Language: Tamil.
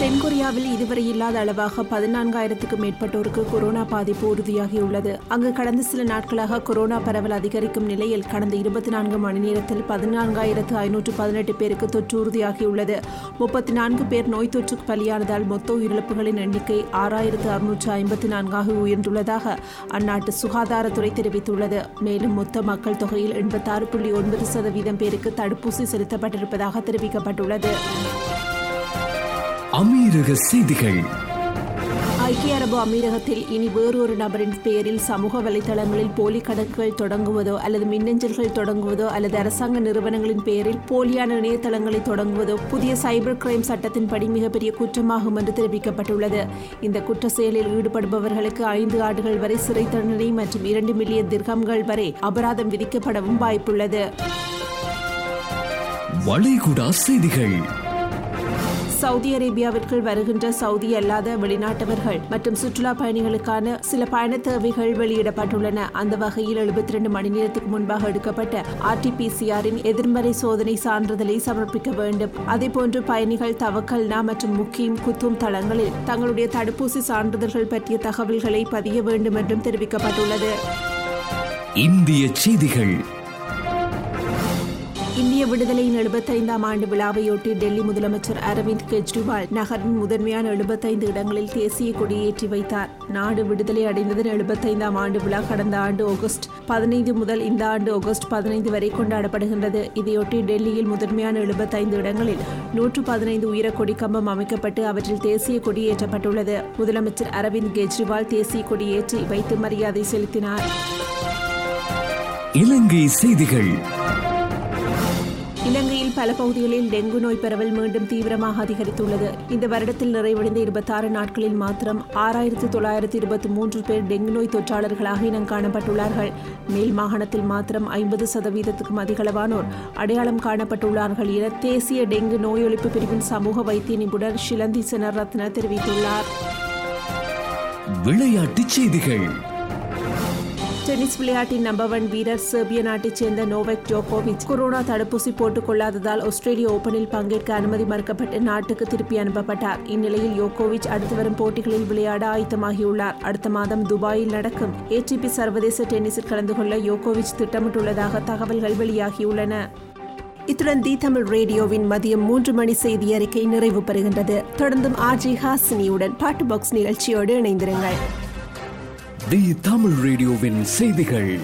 தென்கொரியாவில் இதுவரை இல்லாத அளவாக பதினான்காயிரத்துக்கு மேற்பட்டோருக்கு கொரோனா பாதிப்பு உறுதியாகியுள்ளது. அங்கு கடந்த சில நாட்களாக கொரோனா பரவல் அதிகரிக்கும் நிலையில் கடந்த இருபத்தி நான்கு மணி நேரத்தில் பதினான்காயிரத்து ஐநூற்று பதினெட்டு பேருக்கு தொற்று உறுதியாகியுள்ளது. முப்பத்தி நான்கு பேர் நோய் தொற்றுக்கு பலியானதால் மொத்த உயிரிழப்புகளின் எண்ணிக்கை ஆறாயிரத்து அறுநூற்று ஐம்பத்தி நான்காக உயர்ந்துள்ளதாக அந்நாட்டு சுகாதாரத்துறை தெரிவித்துள்ளது. மேலும் மொத்த மக்கள் தொகையில் எண்பத்தாறு புள்ளி ஒன்பது சதவீதம் பேருக்கு தடுப்பூசி செலுத்தப்பட்டிருப்பதாக தெரிவிக்கப்பட்டுள்ளது. அமீரக செய்திகள். ஐக்கிய அரபு அமீரகத்தில் இனி வேறொரு நபரின் பெயரில் சமூக வலைதளங்களில் போலி கணக்குகள் தொடங்குவதோ அல்லது மின்னஞ்சல்கள் தொடங்குவதோ அல்லது அரசாங்க நிறுவனங்களின் பெயரில் போலியான இணையதளங்களை தொடங்குவதோ புதிய சைபர் கிரைம் சட்டத்தின்படி மிகப்பெரிய குற்றமாகும் என்று தெரிவிக்கப்பட்டுள்ளது. இந்த குற்ற செயலில் ஈடுபடுபவர்களுக்கு ஐந்து ஆண்டுகள் வரை சிறை தண்டனை மற்றும் இரண்டு மில்லியன் திர்கம்கள் வரை அபராதம் விதிக்கப்படவும் வாய்ப்புள்ளது. வளைகுடா செய்திகள். சவுதி அரேபியாவிற்குள் வருகின்ற சவுதி அல்லாத வெளிநாட்டவர்கள் மற்றும் சுற்றுலா பயணிகளுக்கான சில பயண தேவைகள் வெளியிடப்பட்டுள்ளன. அந்த வகையில் எழுபத்தி ரெண்டு மணி நேரத்துக்கு முன்பாக எடுக்கப்பட்ட ஆர்டிபிசிஆரின் எதிர்மறை சோதனை சான்றிதழை சமர்ப்பிக்க வேண்டும். அதேபோன்று பயணிகள் தவக்கல்னா மற்றும் முக்கியம் குத்தும் தளங்களில் தங்களுடைய தடுப்பூசி சான்றிதழ்கள் பற்றிய தகவல்களை பதிய வேண்டும் என்றும் தெரிவிக்கப்பட்டுள்ளது. இந்திய செய்திகள் இந்திய விடுதலையின் எழுபத்தைந்தாம் ஆண்டு விழாவையொட்டி டெல்லி முதலமைச்சர் அரவிந்த் கெஜ்ரிவால் நகரின் முதன்மையான எழுபத்தைந்து இடங்களில் தேசிய கொடியேற்றி வைத்தார். நாடு விடுதலை அடைந்ததன் எழுபத்தைந்தாம் ஆண்டு விழா கடந்த ஆண்டு ஆகஸ்ட் பதினைந்து முதல் இந்த ஆண்டு ஆகஸ்ட் பதினைந்து வரை கொண்டாடப்படுகின்றது. இதையொட்டி டெல்லியில் முதன்மையான எழுபத்தைந்து இடங்களில் நூற்று பதினைந்து உயர கொடிக்கம்பம் அமைக்கப்பட்டு அவற்றில் தேசிய கொடியேற்றப்பட்டுள்ளது முதலமைச்சர் அரவிந்த் கெஜ்ரிவால் தேசிய கொடியேற்றி வைத்து மரியாதை செலுத்தினார். இலங்கை செய்திகள். இலங்கையில் பல பகுதிகளில் டெங்கு நோய் பரவல் மீண்டும் தீவிரமாக அதிகரித்துள்ளது. இந்த வருடத்தில் நிறைவடைந்த இருபத்தாறு நாட்களில் மாத்திரம் ஆறாயிரத்து தொள்ளாயிரத்து இருபத்தி மூன்று பேர் டெங்கு நோய் தொற்றாளர்களாக இனம் காணப்பட்டுள்ளார்கள். மேல் மாகாணத்தில் மாத்திரம் ஐம்பது சதவீதத்துக்கும் அதிகளவானோர் அடையாளம் காணப்பட்டுள்ளார்கள் என தேசிய டெங்கு நோய் ஒழிப்பு பிரிவின் சமூக வைத்திய நிபுணர் ஷிலந்தி செனரத்ன தெரிவித்துள்ளார். விளையாட்டுச் செய்திகள். டென்னிஸ் விளையாட்டின் நம்பர் ஒன் வீரர் செர்பிய நாட்டைச் சேர்ந்த நோவெக் ஜோகோவிச் கொரோனா தடுப்பூசி போட்டுக் கொள்ளாததால் ஆஸ்திரேலிய ஓபனில் பங்கேற்க அனுமதி மறுக்கப்பட்டு நாட்டுக்கு திருப்பி அனுப்பப்பட்டார். இந்நிலையில் யோகோவிச் அடுத்து வரும் போட்டிகளில் விளையாட ஆயத்தமாகியுள்ளார். அடுத்த மாதம் துபாயில் நடக்கும் ஏடிபி சர்வதேச டென்னிஸில் கலந்து கொள்ள யோகோவிச் திட்டமிட்டுள்ளதாக தகவல்கள் வெளியாகியுள்ளன. இத்துடன் தி தமிழ் ரேடியோவின் மதியம் மூன்று மணி செய்தி அறிக்கை நிறைவு பெறுகின்றது. தொடர்ந்தும் ஆர்ஜி ஹாசினியுடன் பாட்டு பாக்ஸ் நிகழ்ச்சியோடு இணைந்திருங்கள். தி தமிழ் ரேடியோவின் செய்திகள்.